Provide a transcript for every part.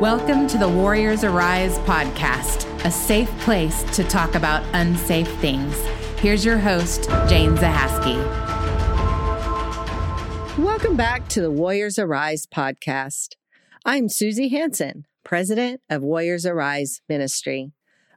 Welcome to the Warriors Arise podcast, a safe place to talk about unsafe things. Here's your host, Jane Zahaski. Welcome back to the Warriors Arise podcast. I'm Susie Hanson, president of Warriors Arise Ministry.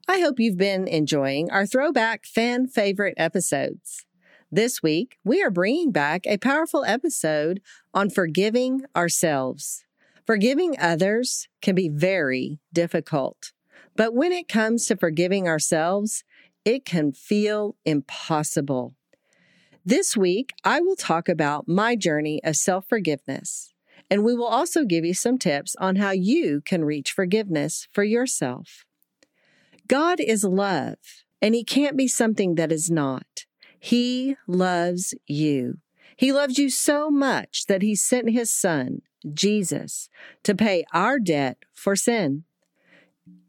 I hope you've been enjoying our throwback fan favorite episodes. This week, we are bringing back a powerful episode on forgiving ourselves. Forgiving others can be very difficult. But when it comes to forgiving ourselves, it can feel impossible. This week, I will talk about my journey of self forgiveness, and we will also give you some tips on how you can reach forgiveness for yourself. God is love, and He can't be something that is not. He loves you. He loves you so much that He sent His Son Jesus to pay our debt for sin.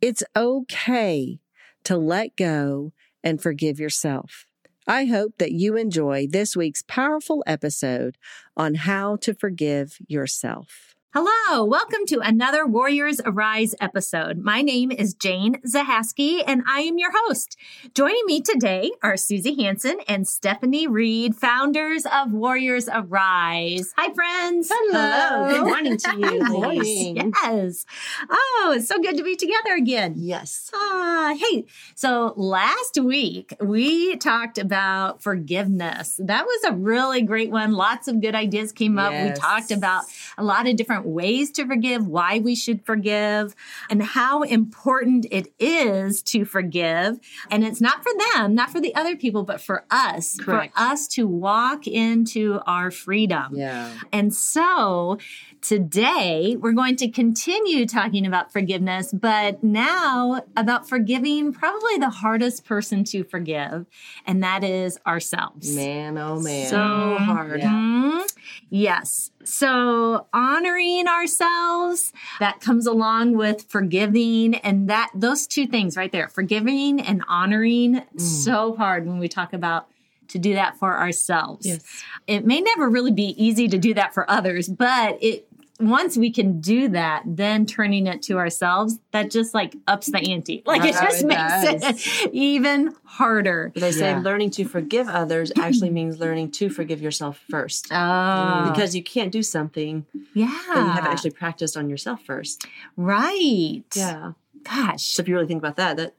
It's okay to let go and forgive yourself. I hope that you enjoy this week's powerful episode on how to forgive yourself. Hello, welcome to another Warriors Arise episode. My name is Jane Zahaski, and I am your host. Joining me today are Susie Hanson and Stephanie Reed, founders of Warriors Arise. Hi, friends. Hello. Good morning to you. Good morning. Yes. Oh, it's so good to be together again. Yes. Ah, hey, so last week we talked about forgiveness. That was a really great one. Lots of good ideas came up. Yes. We talked about a lot of different ways to forgive, why we should forgive, and how important it is to forgive. And it's not for them, not for the other people, but for us, Correct. for us to walk into our freedom. Yeah. And so today we're going to continue talking about forgiveness, but now about forgiving probably the hardest person to forgive, and that is ourselves. Man, oh man. So hard. Mhm. Yes. So honoring ourselves, that comes along with forgiving and that those two things right there, forgiving and honoring, mm. so hard when we talk about to do that for ourselves. Yes. It may never really be easy to do that for others, but it once we can do that, then turning it to ourselves, that just like ups the ante. Like it just it makes it even harder. They say Yeah. learning to forgive others actually means learning to forgive yourself first. Oh, Because you can't do something yeah, that you haven't actually practiced on yourself first. right. Yeah. Gosh, So if you really think about that, that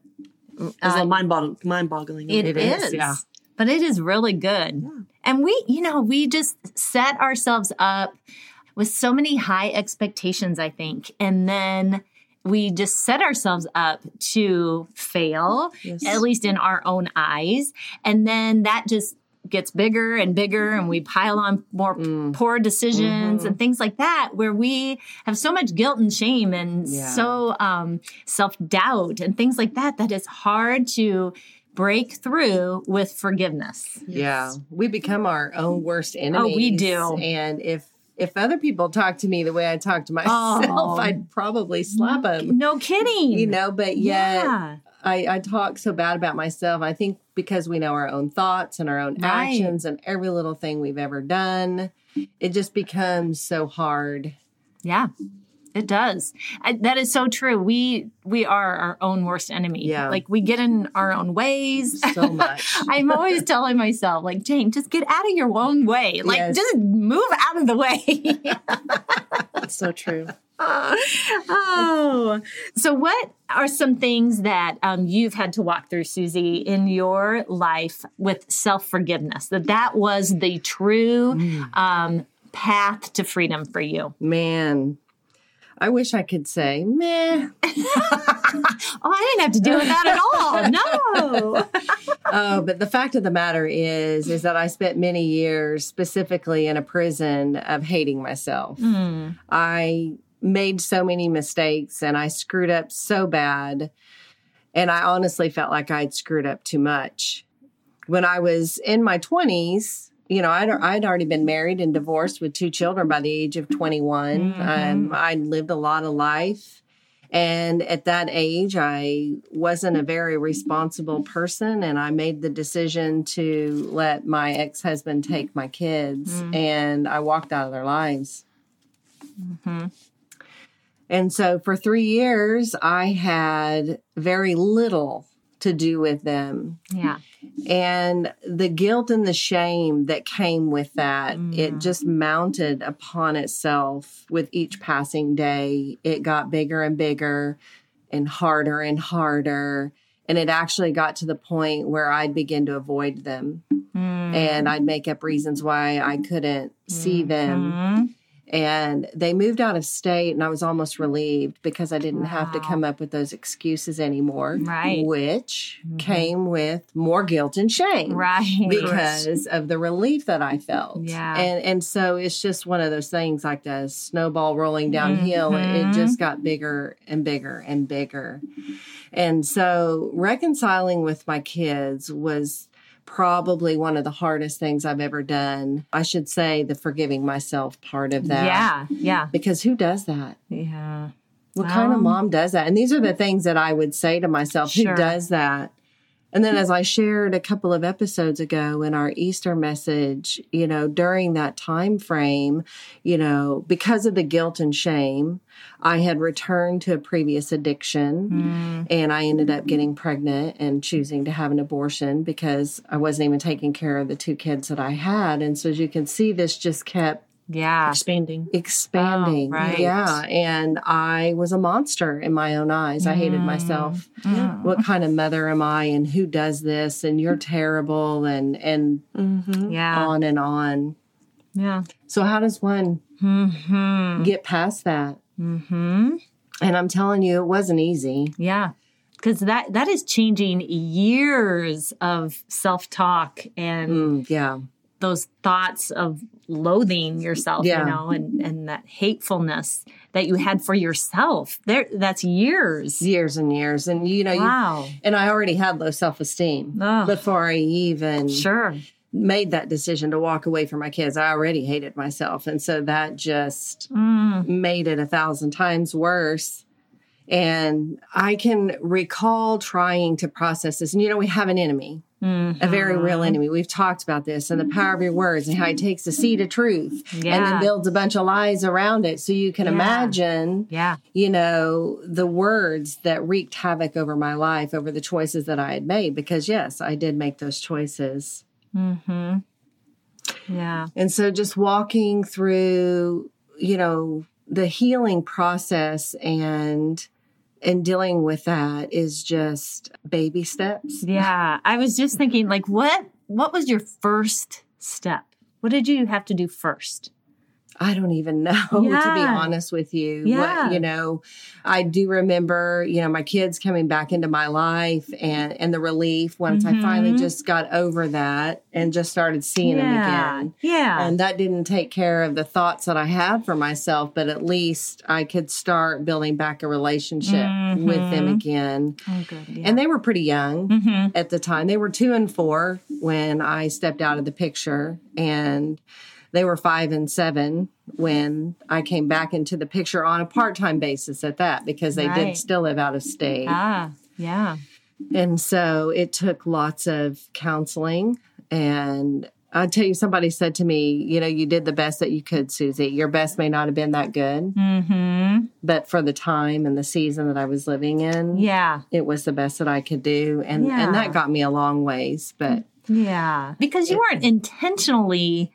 is Uh, a little mind boggling. Mind boggling. It is. Yeah. But it is really good. Yeah. And we, you know, we just set ourselves up with so many high expectations, I think. And then we just set ourselves up to fail, Yes. at least in our own eyes. And then that just gets bigger and bigger and we pile on more Mm. poor decisions and things like that where we have so much guilt and shame and Yeah. so um, self-doubt and things like that that it's hard to break through with forgiveness Yeah, we become our own worst enemies. Oh, we do. And if if other people talk to me the way I talk to myself, Oh. I'd probably slap them. no kidding You know, but yet yeah I, I talk so bad about myself. I think because we know our own thoughts and our own Right. actions and every little thing we've ever done, it just becomes so hard. yeah it does I, that is so true we we are our own worst enemy Yeah. like we get in our own ways So much. I'm always telling myself, like, Jane, just get out of your own way. Like, Yes. just move out of the way. That's so true. oh, so what are some things that um, you've had to walk through, Susie, in your life with self forgiveness? That that was the true um, path to freedom for you. Man, I wish I could say, meh. Oh, I didn't have to deal with that at all. No. oh, but the fact of the matter is, is that I spent many years specifically in a prison of hating myself. Mm. I made so many mistakes and I screwed up so bad. And I honestly felt like I'd screwed up too much. When I was in my 20s, you know, I'd, I'd already been married and divorced with two children by the age of 21. Um, mm-hmm. I'd lived a lot of life. And at that age, I wasn't a very responsible person. And I made the decision to let my ex husband take my kids. Mm-hmm. And I walked out of their lives. Mm-hmm. And so for three years, I had very little to do with them. Yeah. And the guilt and the shame that came with that, it mm. just mounted upon itself with each passing day. It got bigger and bigger and harder and harder. And it actually got to the point where I'd begin to avoid them mm. and I'd make up reasons why I couldn't see mm-hmm. them. And they moved out of state, and I was almost relieved because I didn't have to come up with those excuses anymore. Right. Which mm-hmm. came with more guilt and shame. Right. Because of the relief that I felt. Yeah. And and so it's just one of those things like a snowball rolling downhill. It, it mm-hmm. just got bigger and bigger and bigger. And so reconciling with my kids was probably one of the hardest things I've ever done. I should say the forgiving myself part of that. Yeah. Yeah. Because who does that? Yeah. What kind of Um, mom does that? And these are the things that I would say to myself Sure. who does that? And then, as I shared a couple of episodes ago in our Easter message, you know, during that time frame, you know, because of the guilt and shame, I had returned to a previous addiction Mm. and I ended up getting pregnant and choosing to have an abortion because I wasn't even taking care of the two kids that I had. And so, as you can see, this just kept Yeah. Expanding. expanding. Oh, right. Yeah. And I was a monster in my own eyes. I hated myself. Mm. What kind of mother am I and who does this? And you're terrible and and Mm-hmm. Yeah. on and on. Yeah. So how does one Hmm. get past that? Hmm. And I'm telling you, it wasn't easy. Yeah. Because that that is changing years of self talk and Mm, yeah. Those thoughts of loathing yourself, Yeah. you know, and and that hatefulness that you had for yourself. There, that's years. Years and years. And you know, you, Wow. and I already had low self esteem Ugh. before I even Sure. made that decision to walk away from my kids. I already hated myself. And so that just Mm. made it a thousand times worse. And I can recall trying to process this. And you know, we have an enemy, a very real Mm-hmm. enemy. We've talked about this and the power of your words and how he takes the seed of truth and then builds a bunch of lies around it. So you can Yeah. imagine, Yeah. you know, the words that wreaked havoc over my life, over the choices that I had made. Because yes, I did make those choices. Mm-hmm. Yeah. And so just walking through, you know, the healing process and and dealing with that is just baby steps. Yeah. I was just thinking, like, what what was your first step? What did you have to do first? I don't even know to be honest with you. Yeah. What, you know, I do remember, you know, my kids coming back into my life and and the relief once I finally Mhm. just got over that and just started seeing them again. Yeah. And that didn't take care of the thoughts that I had for myself, but at least I could start building back a relationship with them Mhm. again. oh, good. Yeah. And they were pretty young hmm at the time. They were two and four when I stepped out of the picture, and they were five and seven when I came back into the picture on a part time basis at that, because they Right. did still live out of state. Ah. Yeah. And so it took lots of counseling. And I'll tell you, somebody said to me, you know, you did the best that you could, Susie. Your best may not have been that good, Hmm. but for the time and the season that I was living in, Yeah. it was the best that I could do. And, Yeah. and that got me a long ways. But Yeah. Because you weren't intentionally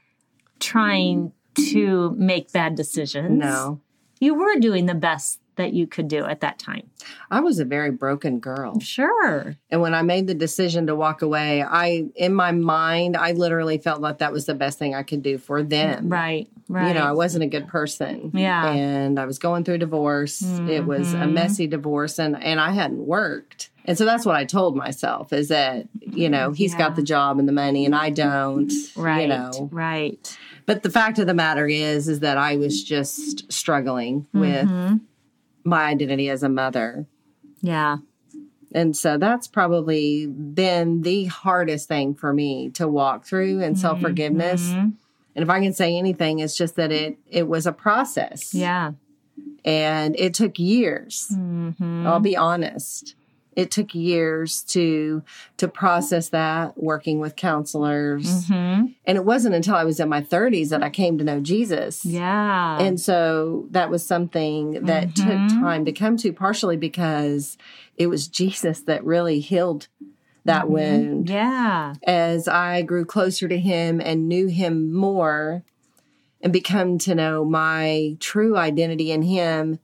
trying to make bad decisions. no, You were doing the best that you could do at that time. I was a very broken girl. Sure. And when I made the decision to walk away, I, in my mind, I literally felt like that was the best thing I could do for them. Right. Right. You know, I wasn't a good person. Yeah. And I was going through divorce. It was a Mhm. messy divorce and, and I hadn't worked. And so that's what I told myself is that, you know, he's Yeah. got the job and the money and I don't. right. You know. Right. But the fact of the matter is is that I was just struggling with Mhm. my identity as a mother. Yeah. And so that's probably been the hardest thing for me to walk through and self-forgiveness. Mhm. And if I can say anything, it's just that it it was a process. Yeah. and it took years Mhm. i'll be honest it took years to to process that working with counselors. Hmm and it wasn't until i was in my 30s that i came to know jesus. Yeah. and so that was something that took time to come to partially because it was jesus that really healed that wound. Yeah. as i grew closer to him and knew him more and become to know my true identity in him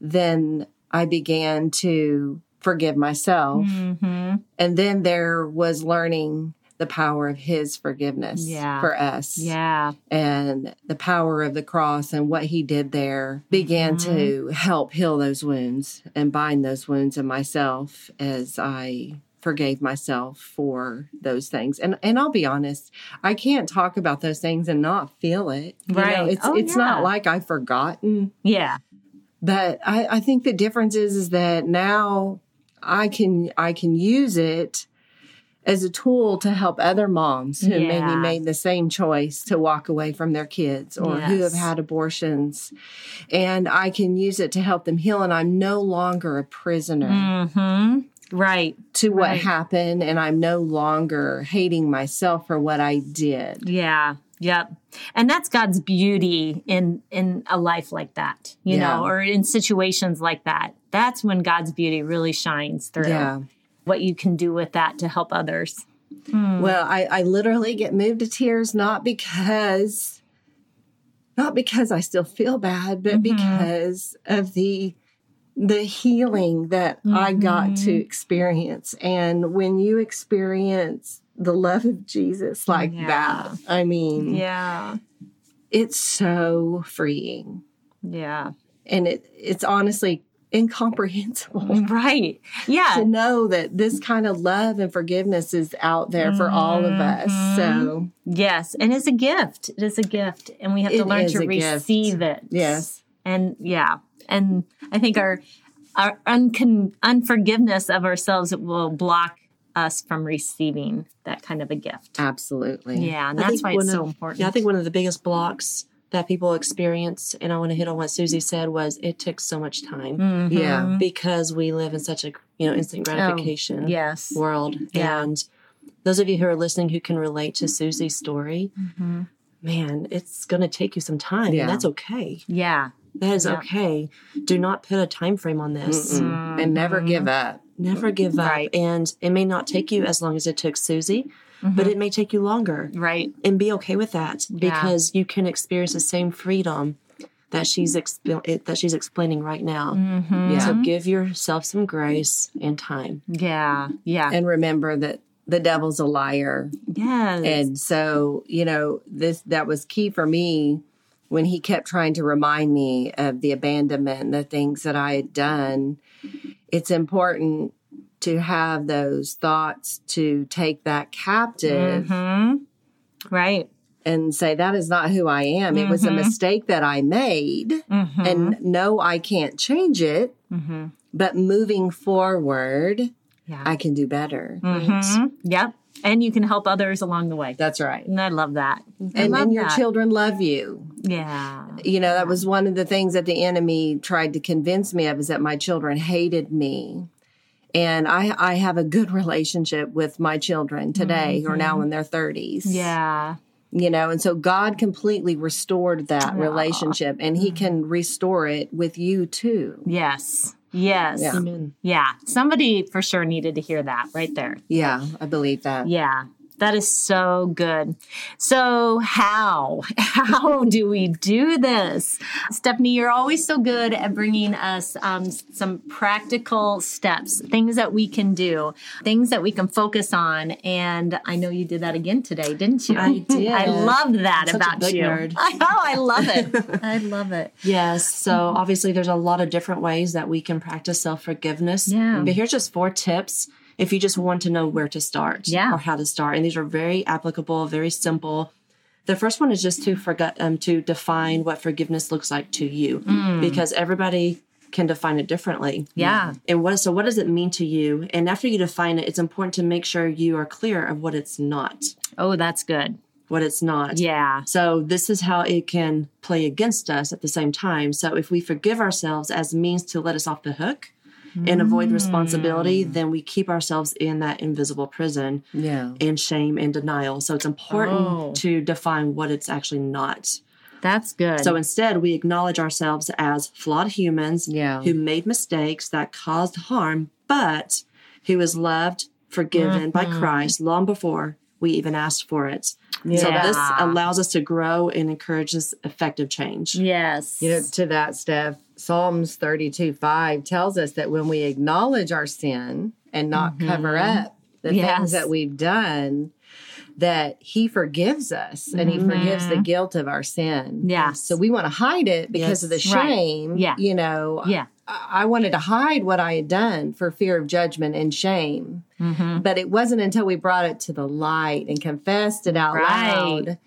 then i began to forgive myself hmm and then there was learning the power of his forgiveness Yeah. for us. Yeah. And the power of the cross and what he did there began to help heal those wounds and bind those wounds in myself as I forgave myself for those things. And and I'll be honest, I can't talk about those things and not feel it. You know, Right. it's Oh, it's yeah. not like I've forgotten Yeah. but I, I think the difference is is that now I can I can use it as a tool to help other moms who maybe made the same choice to walk away from their kids or who have had abortions. And I can use it to help them heal and I'm no longer a prisoner hmm Right. to what right. happened and I'm no longer hating myself for what I did. Yeah. Yep. And that's God's beauty in in a life like that, you Yeah. know, or in situations like that. That's when God's beauty really shines through. Yeah. What you can do with that to help others. Hmm. Well, I, I literally get moved to tears not because not because I still feel bad, but mm-hmm. because of the the healing that I got to mm-hmm. experience. And when you experience the love of Jesus like Yeah. that, I mean, Yeah. it's so freeing. Yeah. And it it's honestly incomprehensible Right. Yeah. to know that this kind of love and forgiveness is out there for all of us. Mm-hmm. So, Yes. And it's a gift. It is a gift. And we have to learn to a gift. receive it. yes. And yeah. And I think our our uncon- unforgiveness of ourselves will block us from receiving that kind of a gift. Absolutely. Yeah, and I that's why it's one so of- important. Yeah, I think one of the biggest blocks that people experience, and I want to hit on what Susie said, was it took so much time Mhm. Yeah. because we live in such a you know instant gratification Yes. world, Yeah. and those of you who are listening who can relate to Susie's story, Mhm. man, it's going to take you some time, Yeah. and that's okay. Yeah. That is Yeah. okay. Do not put a time frame on this. Mm-mm. And never give up. Never give up, Right. and it may not take you as long as it took Susie, but it may take you longer. Right. and be okay with that because you can experience the same freedom that she's exp- that she's explaining right now. Mm-hmm. Yeah. So give yourself some grace and time. Yeah. Yeah. And remember that the devil's a liar. yes. And so, you know, this that was key for me when he kept trying to remind me of the abandonment and the things that I had done. It's important to have those thoughts to take that captive hmm Right. and say that is not who I am. It was a mistake that I made Mm-hmm. and no I can't change it, mm-hmm. but moving forward Yeah. I can do better. hmm Yep. And you can help others along the way. That's right. And I love that. I And, love and your that. children love you. Yeah. You know, that was one of the things that the enemy tried to convince me of is that my children hated me. And I, I have a good relationship with my children today who are now mm-hmm. in their 30s. Yeah. You know, and so God completely restored that relationship and He can restore it with you too. Yes. Yes. Yeah. Amen. Yeah. Somebody for sure needed to hear that right there. Yeah, I believe that. Yeah. That is so good. So, how? How do we do this? Stephanie, you're always so good at bringing us um, some practical steps, things that we can do, things that we can focus on. And I know you did that again today, didn't you? I did. I love that a about you. nerd. I know. I love it. I love it. Yes. So obviously, there's a lot of different ways that we can practice self forgiveness. Yeah. But here's just four tips if you just want to know where to start Yeah. or how to start. And these are very applicable, very simple. The first one is just to forget um, to define what forgiveness looks like to you, because everybody can define it differently. Yeah. And what so what does it mean to you? And after you define it, it's important to make sure you are clear of what it's not. Oh, that's good. What it's not. Yeah. So this is how it can play against us at the same time. So if we forgive ourselves as means to let us off the hook, and avoid responsibility, hmm. then we keep ourselves in that invisible prison Yeah. and shame and denial. So it's important Oh. to define what it's actually not. That's good. So instead, we acknowledge ourselves as flawed humans Yeah. who made mistakes that caused harm, but who was loved, forgiven by mm-hmm. Christ long before we even asked for it. So this allows us to grow and encourages effective change. yes. You know, to that, Steph, Psalms 32 5 tells us that when we acknowledge our sin and not cover up the Yes. things that we've done, that He forgives us and He forgives the guilt of our sin. Yeah. So we want to hide it because Yes. of the Right. shame. Yeah. You know, yeah. I I wanted to hide what I had done for fear of judgment and shame. Mm-hmm. But it wasn't until we brought it to the light and confessed it out Right. loud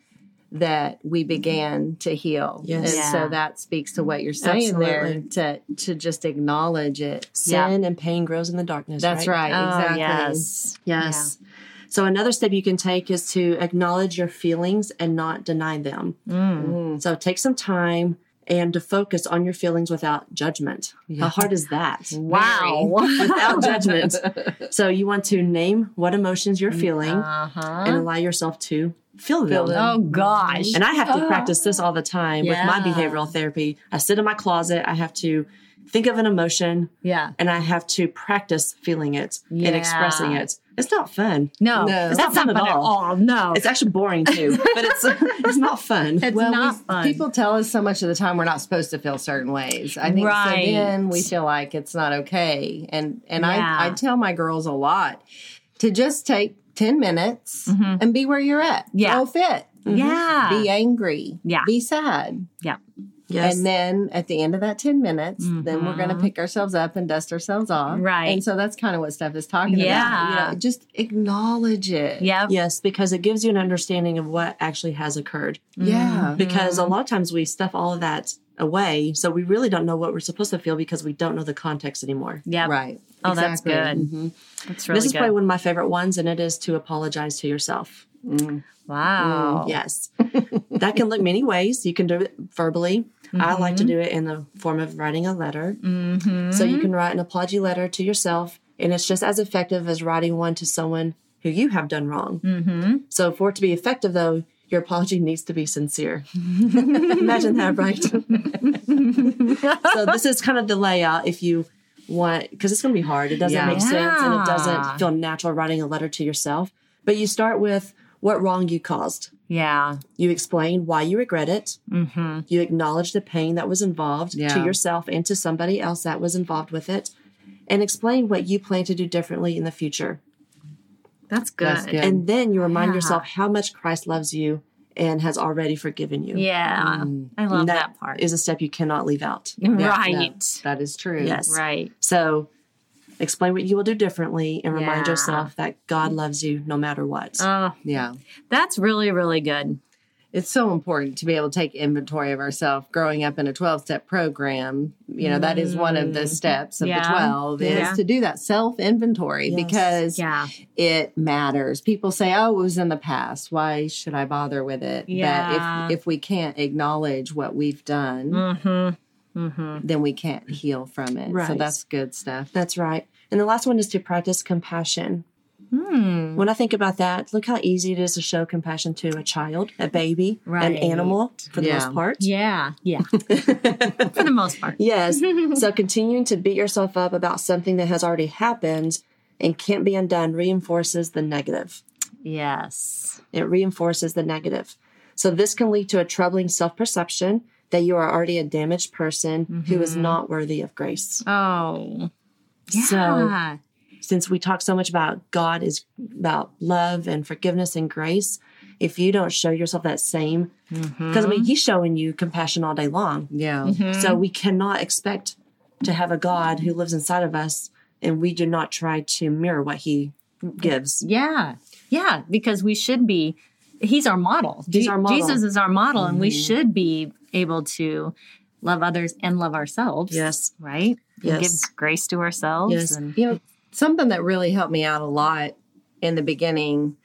that we began to heal. Yes. And Yeah. so that speaks to what you're saying there to to just acknowledge it. Sin and pain grows in the darkness. That's right. Oh, exactly. yes. Yes. So another step you can take is to acknowledge your feelings and not deny them. Mm. So take some time and to focus on your feelings without judgment. How hard is that? Wow. without judgment. So you want to name what emotions you're feeling Uh-huh. and allow yourself to feel them. them. Oh gosh. And I have to practice this all the time with my behavioral therapy. I sit in my closet, I have to think of an emotion Yeah. and I have to practice feeling it Yeah. and expressing it. It's not fun. No, No. it's That's not not fun fun at at all. No, It's actually boring too, but it's it's not fun. it's Well, not we- fun. people tell us so much of the time we're not supposed to feel certain ways. I think Right. so. Then we feel like it's not okay, and and Yeah. I I tell my girls a lot to just take ten minutes and be where you're at. Mm-hmm. Yeah. Throw a fit. yeah. Be angry. Yeah. Be sad. yeah. Yes. And then at the end of that 10 minutes, then we're going to mm-hmm. pick ourselves up and dust ourselves off. Mm-hmm. Right. And so that's kind of what Steph is talking Yeah. about. You know, just acknowledge it. Yeah. yes, because it gives you an understanding of what actually has occurred. Yeah. Mm-hmm. Because a lot of times we stuff all of that away, so we really don't know what we're supposed to feel because we don't know the context anymore. Yeah. Right. Oh, that's Exactly. good. Mm-hmm. That's really this is good. probably one of my favorite ones, and it is to apologize to yourself. Mm. wow. Mm, yes. that can look many ways. You can do it verbally. I like to do it in the form of writing a letter. Mm-hmm. So you can write an apology letter to yourself, and it's just as effective as writing one to someone who you have done wrong. Mm-hmm. So for it to be effective, though, your apology needs to be sincere. Imagine that, right? so this is kind of the layout if you want, because it's going to be hard. It doesn't Yeah. make sense and it doesn't feel natural writing a letter to yourself. But you start with what wrong you caused. Yeah. You explain why you regret it. Mm-hmm. You acknowledge the pain that was involved Yeah. to yourself and to somebody else that was involved with it. And explain what you plan to do differently in the future. That's good. That's good. And then you remind Yeah. yourself how much Christ loves you and has already forgiven you. Yeah. Mm. I love And that, part. is a step you cannot leave out. Yeah, right. no, that is true. Yes. Right. So explain what you will do differently and remind Yeah. yourself that God loves you no matter what. Oh, Yeah. that's really, really good. It's so important to be able to take inventory of ourselves. Growing up in a 12 step program, you know, that is one of the steps of Mm. Yeah. the 12 Yeah. is to do that self inventory Yes. because Yeah. it matters. People say, "Oh, it was in the past. Why should I bother with it?" Yeah. But if if we can't acknowledge what we've done, Mm-hmm. Mm-hmm. then we can't heal from it. Right. So that's good stuff. That's right. And the last one is to practice compassion. Hmm. When I think about that, look how easy it is to show compassion to a child, a baby, an animal for the Yeah. most part. Yeah. Yeah. For the most part. Yes. so continuing to beat yourself up about something that has already happened and can't be undone reinforces the negative. Yes. It reinforces the negative. So this can lead to a troubling self perception that you are already a damaged person who is not worthy of grace. Oh. So Yeah. since we talk so much about God is about love and forgiveness and grace, if you don't show yourself that same, because I mean, He's showing you compassion all day long. Yeah. Mm-hmm. So we cannot expect to have a God who lives inside of us and we do not try to mirror what He gives. Yeah. Yeah. Because we should be, he's our model. He's Je- our model. Jesus is our model, and we mm-hmm. should be able to love others and love ourselves. Yes. Right? And Yes. give grace to ourselves. Yes. And, You know, something that really helped me out a lot in the beginning,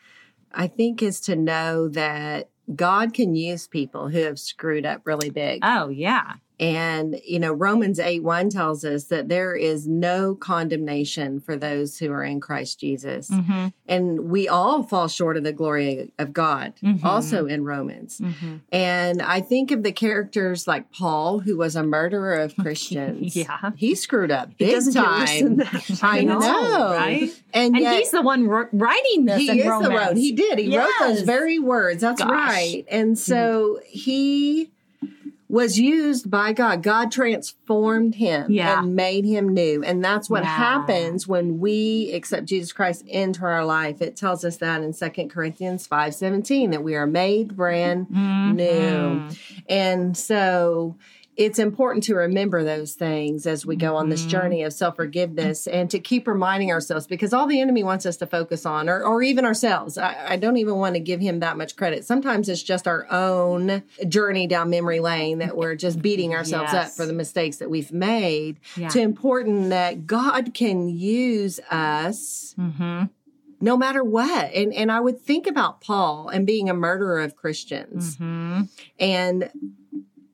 I think, is to know that God can use people who have screwed up really big. oh, yeah. And, you know, Romans 8 1 tells us that there is no condemnation for those who are in Christ Jesus. Mm-hmm. And we all fall short of the glory of God, Mhm. also in Romans. Mm-hmm. And I think of the characters like Paul, who was a murderer of Christians. Yeah. He screwed up He big doesn't time. I know. right? And, And yet, he's the one writing this he in is Romans. the road. He did. He wrote those very words. That's Gosh. right. And so he was used by God. God transformed him Yeah. and made him new. And that's what Yeah. happens when we accept Jesus Christ into our life. It tells us that in 2 Corinthians 5 17 that we are made brand Mhm. new. And so it's important to remember those things as we go on this Mhm. journey of self forgiveness and to keep reminding ourselves because all the enemy wants us to focus on, or, or even ourselves. I, I don't even want to give him that much credit. Sometimes it's just our own journey down memory lane that we're just beating ourselves up for the mistakes that we've made. Yeah. It's important that God can use us Mm-hmm. no matter what. And and I would think about Paul and being a murderer of Christians. Mm-hmm. And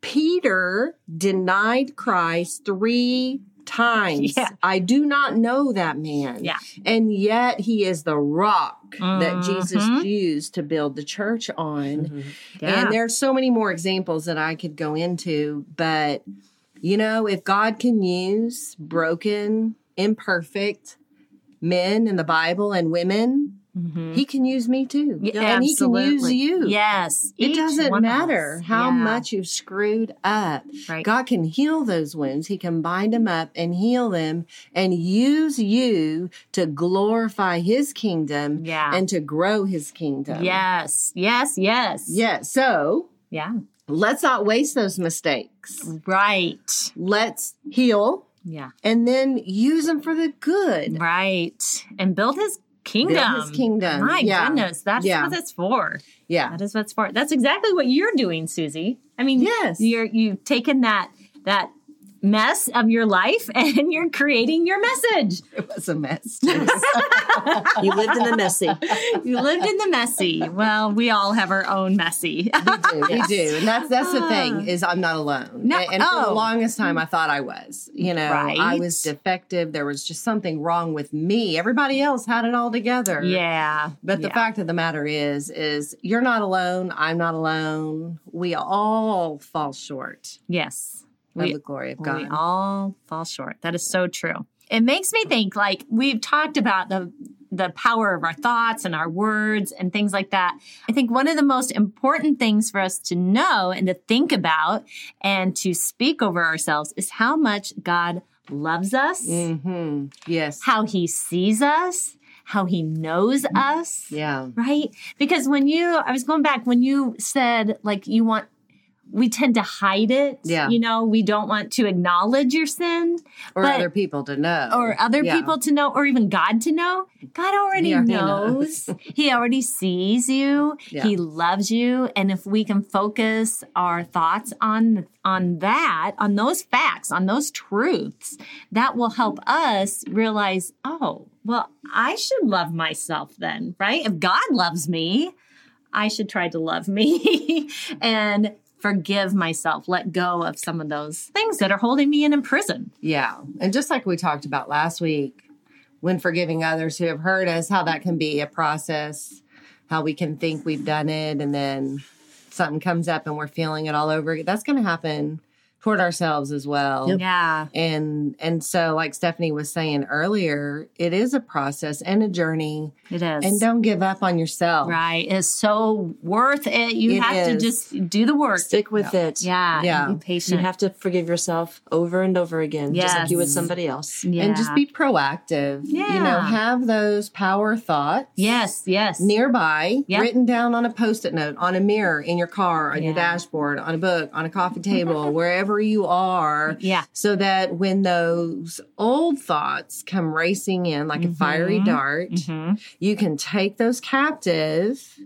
Peter denied Christ three times. Yeah. I do not know that man. Yeah. And yet he is the rock that Jesus used to build the church on. Mhm. Yeah. And there's so many more examples that I could go into, but you know, if God can use broken, imperfect men in the Bible and women, Mhm. he can use me too. Yeah, and he can use you. Yes. It doesn't matter how Yeah. much you've screwed up. Right. God can heal those wounds. He can bind them up and heal them and use you to glorify his kingdom Yeah. and to grow his kingdom. Yes. Yes. Yes. Yeah. So Yeah. let's not waste those mistakes. Right. Let's heal Yeah. and then use them for the good. Right. And build his kingdom. His kingdom. My Yeah. goodness. That's Yeah. what it's for. Yeah. That is what's for. That's exactly what you're doing, Susie. I mean, Yes. you're you've taken that that mess of your life and you're creating your message. It was a mess. You lived in the messy. You lived in the messy. Well, we all have our own messy. We do, we do, and that's that's the Ah. thing is I'm not alone. No, and, and for the oh. longest time, I thought I was. You know, I was defective. There was just something wrong with me. Everybody else had it all together. yeah. But the yeah. fact of the matter is, is you're not alone. I'm not alone. We all fall short Yes. Of We the glory of We God. all fall short. That is so true. It makes me think like we've talked about the the power of our thoughts and our words and things like that. I think one of the most important things for us to know and to think about and to speak over ourselves is how much God loves us, Mm-hmm. Yes. how he sees us, how he knows us Yeah. right? Because when you, I was going back when you said like you want, we tend to hide it. Yeah. You know, we don't want to acknowledge your sin Or But- other people to know. or other Yeah. people to know or even God to know. God already, He already knows. knows. he already sees you. Yeah. He loves you. And if we can focus our thoughts on on that, on those facts, on those truths, that will help us realize, oh, well, I should love myself then, right? If God loves me, I should try to love me and forgive myself, let go of some of those things that are holding me in in prison. Yeah. And just like we talked about last week, when forgiving others who have hurt us, how that can be a process, how we can think we've done it, and then something comes up and we're feeling it all over. That's going to happen toward ourselves as well. Yeah. And and so like Stephanie was saying earlier, it is a process and a journey It is. and don't give up on yourself. right. It's so worth it. You It have to just do the work. Stick with it. Yeah. and Yeah. Be You have to forgive yourself over and over again, just like you would somebody else. yeah. And just be proactive. Yeah. You know, have those power thoughts. Yes. Yes. nearby, Yep. written down on a post-it note, on a mirror, in your car, on your dashboard, on a book, on a coffee table, wherever you are, Yeah. so that when those old thoughts come racing in like a fiery Mhm. dart, Mhm. you can take those captive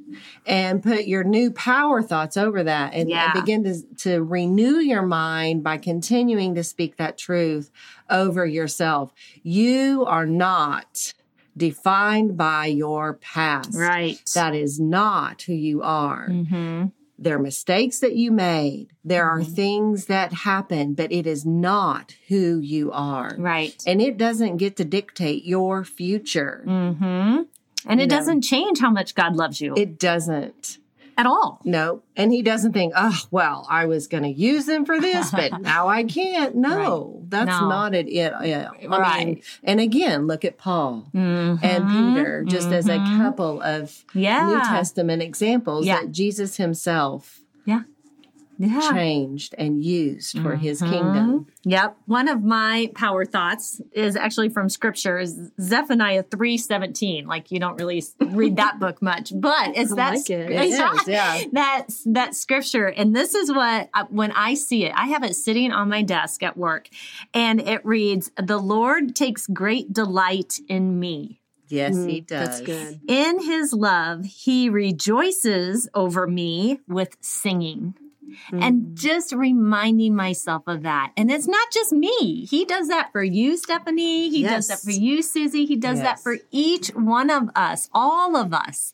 and put your new power thoughts over that and, and begin to, to renew your mind by continuing to speak that truth over yourself. You are not defined by your past. Right. That is not who you are. hmm There are mistakes that you made. There are Mm-hmm. things that happen, but it is not who you are. Right. And it doesn't get to dictate your future. Mm-hmm. And it know. doesn't change how much God loves you It doesn't. At all. No. And he doesn't think, oh, well, I was going to use them for this, but now I can't. No, that's No. not it. it yeah. I mean, and again, look at Paul and Mhm. Peter, just as a Mhm. couple of Yeah. New Testament examples Yeah. that Jesus himself Yeah. Yeah. changed and used for his Mhm. kingdom. Yep. One of my power thoughts is actually from scripture is Zephaniah 3:17. Like you don't really read that book much, but it's that like it. It is, yeah. That's that scripture and this is what uh, when I see it, I have it sitting on my desk at work and it reads, "The Lord takes great delight in me." Yes, he Mm, does. That's good. In his love, he rejoices over me with singing. And mm-hmm. just reminding myself of that. And it's not just me. He does that for you, Stephanie. He does that for you, Susie. He does that for each one of us, all of us.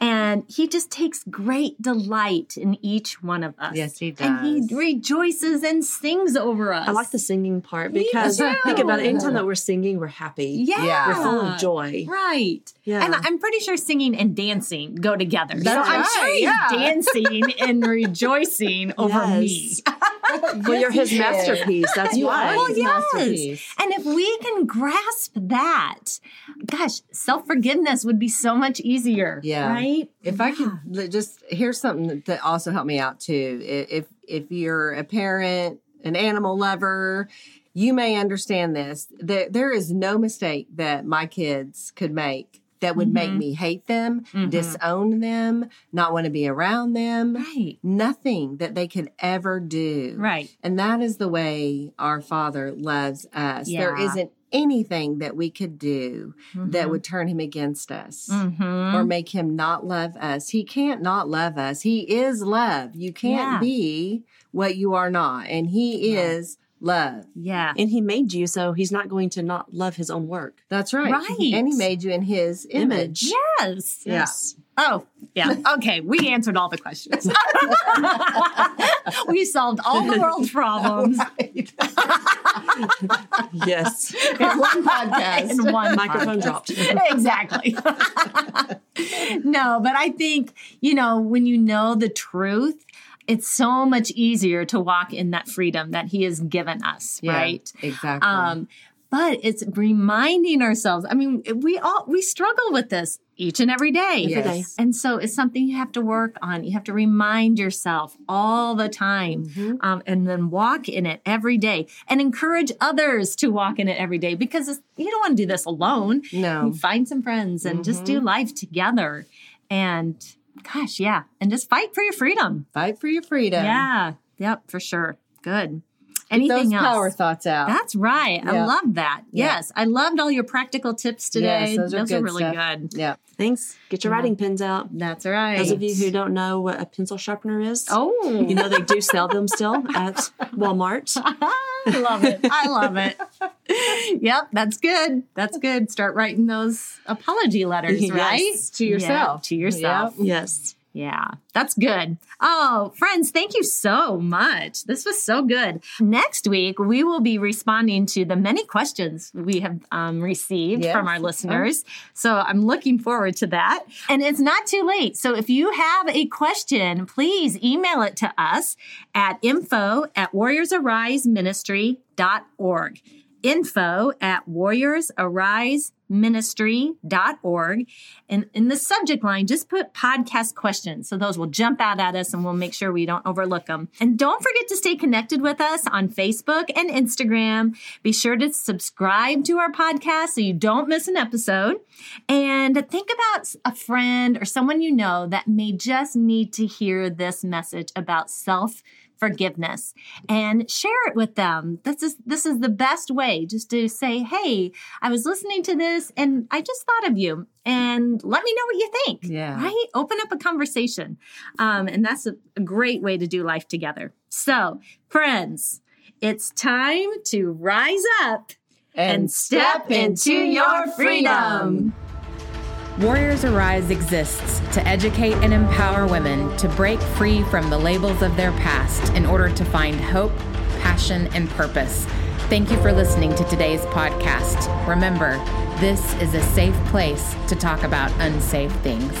And he just takes great delight in each one of us. Yes, he does. And he rejoices and sings over us. I like the singing part because think about it. Anytime that we're singing, we're happy. Yeah. Yeah. We're full of joy. Right. Yeah. And I'm pretty sure singing and dancing go together. That's so I'm sure he's yeah. dancing and rejoicing over me. Yes. well, you're his masterpiece. That's You why. Well, yes. masterpiece. And if we can grasp that, gosh, self forgiveness would be so much easier. Yeah. Right? If I could just here's something that- that also helped me out too. If if you're a parent, an animal lover, you may understand this. There there is no mistake that my kids could make that would make Mhm. me hate them, Mhm. disown them, not want to be around them. Right. Nothing that they could ever do. Right. And that is the way our Father loves us. There Yeah. isn't anything that we could do that Mhm. would turn him against us Mhm. or make him not love us. He can't not love us. He is love. You can't Yeah. be what you are not. And he Right. is love. yeah. And he made you, so he's not going to not love his own work. That's right. Right. And he made you in his image. Yes. Yeah. Yes. Oh, yeah. Okay. We answered all the questions. we solved all the world's problems Yes. In one podcast. in one Microphone podcast. dropped. exactly. no, but I think, you know, when you know the truth, it's so much easier to walk in that freedom that he has given us, Yeah, right? Exactly. Um, but it's reminding ourselves. I mean, we all we struggle with this each and every day. Yes. day. And so it's something you have to work on. You have to remind yourself all the time Mm-hmm. um, and then walk in it every day and encourage others to walk in it every day because it's, you don't want to do this alone. no. Find some friends and just do life together. And gosh, yeah. And just fight for your freedom. Fight for your freedom. Yeah. Yep, for sure. Good. Get Anything those else? power thoughts out. That's right. I love that. Yeah. Yes. I loved all your practical tips today. Yes, those are good really stuff. good. yeah. Thanks. Get your writing pens out. That's right. Those of you who don't know what a pencil sharpener is, Oh, you know they do sell them still at Walmart. I love it. I love it. yep, that's good. That's good. Start writing those apology letters, Yes, right? to yourself. Yeah, to yourself. Yes. Yeah, that's good. Oh, friends, thank you so much. This was so good. Next week, we will be responding to the many questions we have um, received Yes. from our listeners. So I'm looking forward to that. And it's not too late. So if you have a question, please email it to us at info at warriorsariseministry.org info at warriorsariseministry.org. And in the subject line, just put podcast questions. So those will jump out at us and we'll make sure we don't overlook them. And don't forget to stay connected with us on Facebook and Instagram. Be sure to subscribe to our podcast so you don't miss an episode. And think about a friend or someone you know that may just need to hear this message about self forgiveness and share it with them. This is this is the best way just to say, "Hey, I was listening to this and I just thought of you and let me know what you think." Yeah. Right? Open up a conversation. Um, and that's a, a great way to do life together. So, friends, it's time to rise up and step into your freedom. Warriors Arise exists to educate and empower women to break free from the labels of their past in order to find hope, passion, and purpose. Thank you for listening to today's podcast. Remember, this is a safe place to talk about unsafe things.